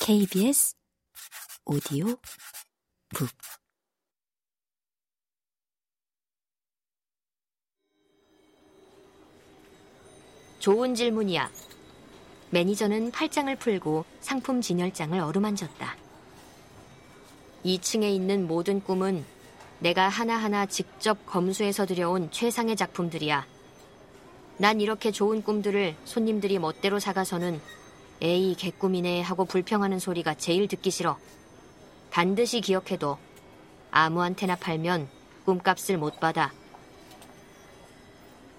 KBS 오디오 북 좋은 질문이야. 매니저는 팔짱을 풀고 상품 진열장을 어루만졌다. 2층에 있는 모든 꿈은 내가 하나하나 직접 검수해서 들여온 최상의 작품들이야. 난 이렇게 좋은 꿈들을 손님들이 멋대로 사가서는 에이 개꿈이네 하고 불평하는 소리가 제일 듣기 싫어. 반드시 기억해둬. 아무한테나 팔면 꿈값을 못 받아.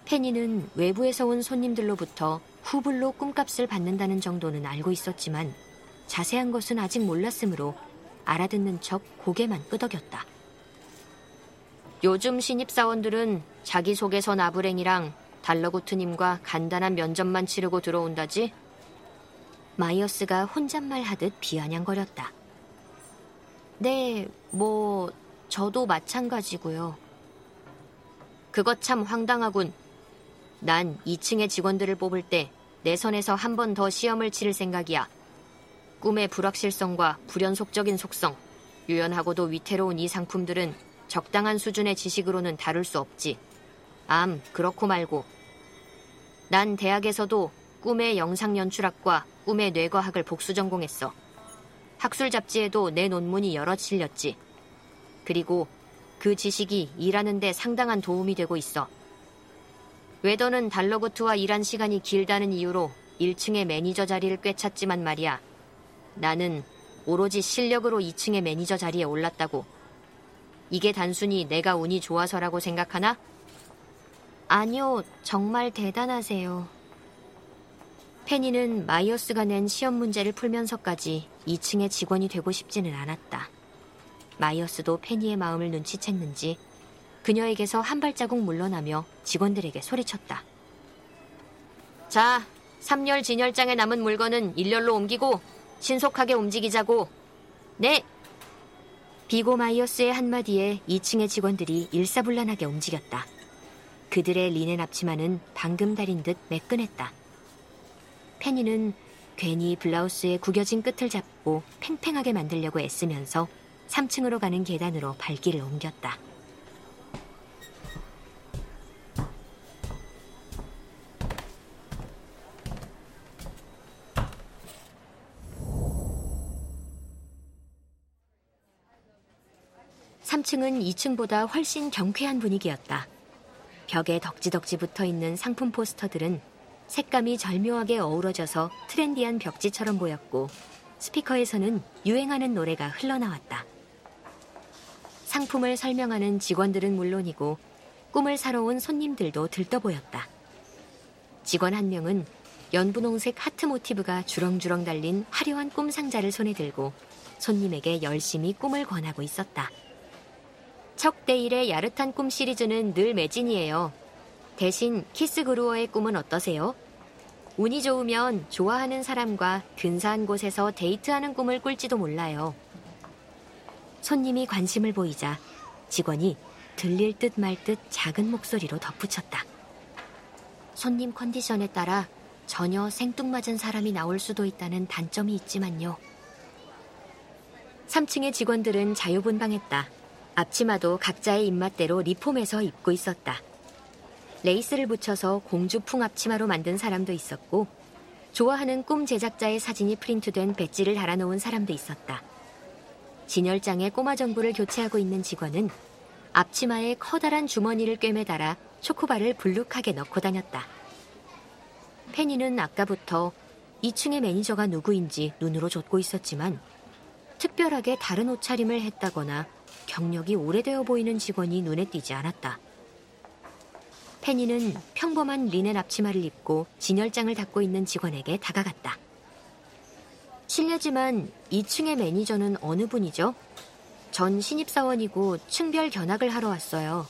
페니는 외부에서 온 손님들로부터 후불로 꿈값을 받는다는 정도는 알고 있었지만 자세한 것은 아직 몰랐으므로 알아듣는 척 고개만 끄덕였다. 요즘 신입사원들은 자기소개서 나부랭이랑 달러구트님과 간단한 면접만 치르고 들어온다지? 마이어스가 혼잣말 하듯 비아냥거렸다. 네, 뭐, 저도 마찬가지고요. 그것 참 황당하군. 난 2층의 직원들을 뽑을 때 내 선에서 한 번 더 시험을 치를 생각이야. 꿈의 불확실성과 불연속적인 속성, 유연하고도 위태로운 이 상품들은 적당한 수준의 지식으로는 다룰 수 없지. 암, 그렇고 말고. 난 대학에서도 꿈의 영상 연출학과 꿈의 뇌과학을 복수 전공했어. 학술 잡지에도 내 논문이 여러 실렸지. 그리고 그 지식이 일하는데 상당한 도움이 되고 있어. 웨더는 달러구트와 일한 시간이 길다는 이유로 1층의 매니저 자리를 꿰찼지만 말이야. 나는 오로지 실력으로 2층의 매니저 자리에 올랐다고. 이게 단순히 내가 운이 좋아서라고 생각하나? 아니요, 정말 대단하세요. 페니는 마이어스가 낸 시험 문제를 풀면서까지 2층의 직원이 되고 싶지는 않았다. 마이어스도 페니의 마음을 눈치챘는지 그녀에게서 한 발자국 물러나며 직원들에게 소리쳤다. 자, 3열 진열장에 남은 물건은 1열로 옮기고 신속하게 움직이자고. 네! 비고 마이어스의 한마디에 2층의 직원들이 일사불란하게 움직였다. 그들의 리넨 앞치마는 방금 다린 듯 매끈했다. 페니는 괜히 블라우스의 구겨진 끝을 잡고 팽팽하게 만들려고 애쓰면서 3층으로 가는 계단으로 발길을 옮겼다. 3층은 2층보다 훨씬 경쾌한 분위기였다. 벽에 덕지덕지 붙어 있는 상품 포스터들은 색감이 절묘하게 어우러져서 트렌디한 벽지처럼 보였고 스피커에서는 유행하는 노래가 흘러나왔다. 상품을 설명하는 직원들은 물론이고 꿈을 사러 온 손님들도 들떠 보였다. 직원 한 명은 연분홍색 하트 모티브가 주렁주렁 달린 화려한 꿈 상자를 손에 들고 손님에게 열심히 꿈을 권하고 있었다. 척데일의 야릇한 꿈 시리즈는 늘 매진이에요. 대신 키스 그루어의 꿈은 어떠세요? 운이 좋으면 좋아하는 사람과 근사한 곳에서 데이트하는 꿈을 꿀지도 몰라요. 손님이 관심을 보이자 직원이 들릴 듯말듯 작은 목소리로 덧붙였다. 손님 컨디션에 따라 전혀 생뚱맞은 사람이 나올 수도 있다는 단점이 있지만요. 3층의 직원들은 자유분방했다. 앞치마도 각자의 입맛대로 리폼해서 입고 있었다. 레이스를 붙여서 공주풍 앞치마로 만든 사람도 있었고, 좋아하는 꿈 제작자의 사진이 프린트된 배지를 달아놓은 사람도 있었다. 진열장에 꼬마 정부를 교체하고 있는 직원은 앞치마에 커다란 주머니를 꿰매달아 초코바를 불룩하게 넣고 다녔다. 페니는 아까부터 2층의 매니저가 누구인지 눈으로 좇고 있었지만 특별하게 다른 옷차림을 했다거나 경력이 오래되어 보이는 직원이 눈에 띄지 않았다. 페니는 평범한 리넨 앞치마를 입고 진열장을 닦고 있는 직원에게 다가갔다. 실례지만 2층의 매니저는 어느 분이죠? 전 신입사원이고 층별 견학을 하러 왔어요.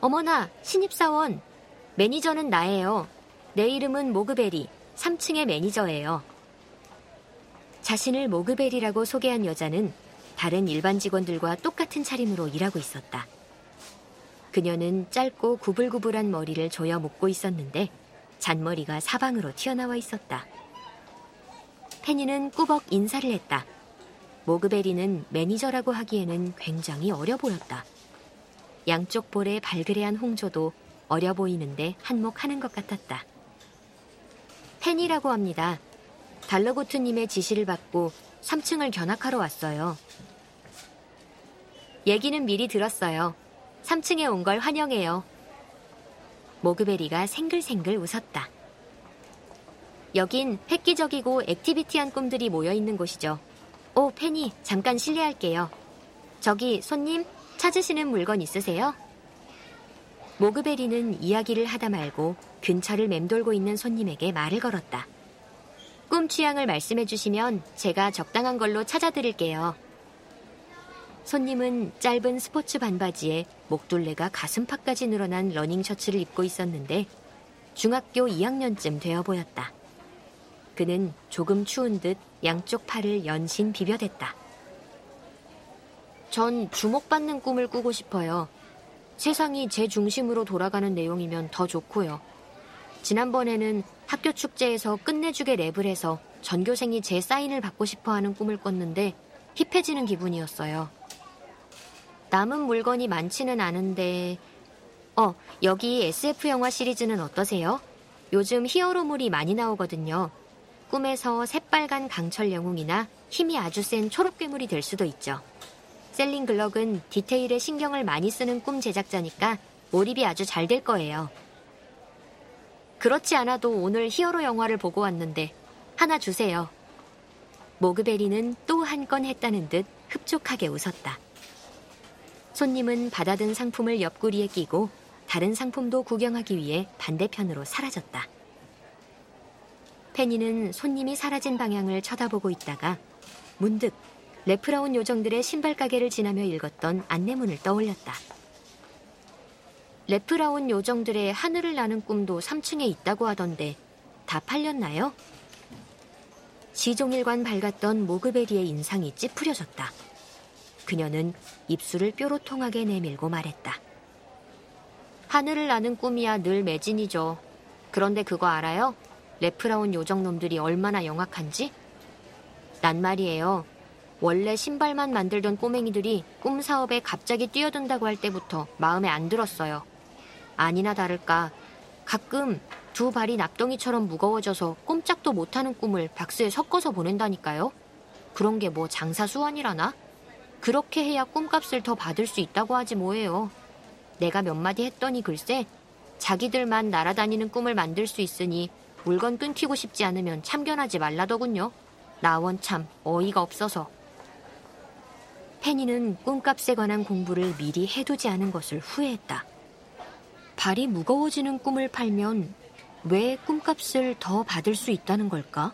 어머나, 신입사원. 매니저는 나예요. 내 이름은 모그베리, 3층의 매니저예요. 자신을 모그베리라고 소개한 여자는 다른 일반 직원들과 똑같은 차림으로 일하고 있었다. 그녀는 짧고 구불구불한 머리를 조여 묶고 있었는데 잔머리가 사방으로 튀어나와 있었다. 페니는 꾸벅 인사를 했다. 모그베리는 매니저라고 하기에는 굉장히 어려 보였다. 양쪽 볼에 발그레한 홍조도 어려 보이는데 한몫하는 것 같았다. 페니라고 합니다. 달러고트님의 지시를 받고 3층을 견학하러 왔어요. 얘기는 미리 들었어요. 3층에 온 걸 환영해요. 모그베리가 생글생글 웃었다. 여긴 획기적이고 activity한 꿈들이 모여 있는 곳이죠. 오, 페니, 잠깐 실례할게요. 저기, 손님, 찾으시는 물건 있으세요? 모그베리는 이야기를 하다 말고 근처를 맴돌고 있는 손님에게 말을 걸었다. 꿈 취향을 말씀해 주시면 제가 적당한 걸로 찾아드릴게요. 손님은 짧은 스포츠 반바지에 목둘레가 가슴팍까지 늘어난 러닝 셔츠를 입고 있었는데 중학교 2학년쯤 되어 보였다. 그는 조금 추운 듯 양쪽 팔을 연신 비벼댔다. 전 주목받는 꿈을 꾸고 싶어요. 세상이 제 중심으로 돌아가는 내용이면 더 좋고요. 지난번에는 학교 축제에서 끝내주게 랩을 해서 전교생이 제 사인을 받고 싶어 하는 꿈을 꿨는데 힙해지는 기분이었어요. 남은 물건이 많지는 않은데, 어, 여기 SF 영화 시리즈는 어떠세요? 요즘 히어로물이 많이 나오거든요. 꿈에서 새빨간 강철 영웅이나 힘이 아주 센 초록 괴물이 될 수도 있죠. 셀링 글럭은 디테일에 신경을 많이 쓰는 꿈 제작자니까 몰입이 아주 잘 될 거예요. 그렇지 않아도 오늘 히어로 영화를 보고 왔는데 하나 주세요. 모그베리는 또 한 건 했다는 듯 흡족하게 웃었다. 손님은 받아든 상품을 옆구리에 끼고 다른 상품도 구경하기 위해 반대편으로 사라졌다. 페니는 손님이 사라진 방향을 쳐다보고 있다가 문득 레프라운 요정들의 신발 가게를 지나며 읽었던 안내문을 떠올렸다. 레프라운 요정들의 하늘을 나는 꿈도 3층에 있다고 하던데 다 팔렸나요? 시종일관 밝았던 모그베리의 인상이 찌푸려졌다. 그녀는 입술을 뾰로 통하게 내밀고 말했다. 하늘을 나는 꿈이야 늘 매진이죠. 그런데 그거 알아요? 레프라운 요정놈들이 얼마나 영악한지? 난 말이에요. 원래 신발만 만들던 꼬맹이들이 꿈 사업에 갑자기 뛰어든다고 할 때부터 마음에 안 들었어요. 아니나 다를까 가끔 두 발이 납덩이처럼 무거워져서 꼼짝도 못하는 꿈을 박스에 섞어서 보낸다니까요. 그런 게 뭐 장사 수완이라나? 그렇게 해야 꿈값을 더 받을 수 있다고 하지 뭐예요. 내가 몇 마디 했더니 글쎄 자기들만 날아다니는 꿈을 만들 수 있으니 물건 끊기고 싶지 않으면 참견하지 말라더군요. 나원 참 어이가 없어서. 페니는 꿈값에 관한 공부를 미리 해두지 않은 것을 후회했다. 발이 무거워지는 꿈을 팔면 왜 꿈값을 더 받을 수 있다는 걸까?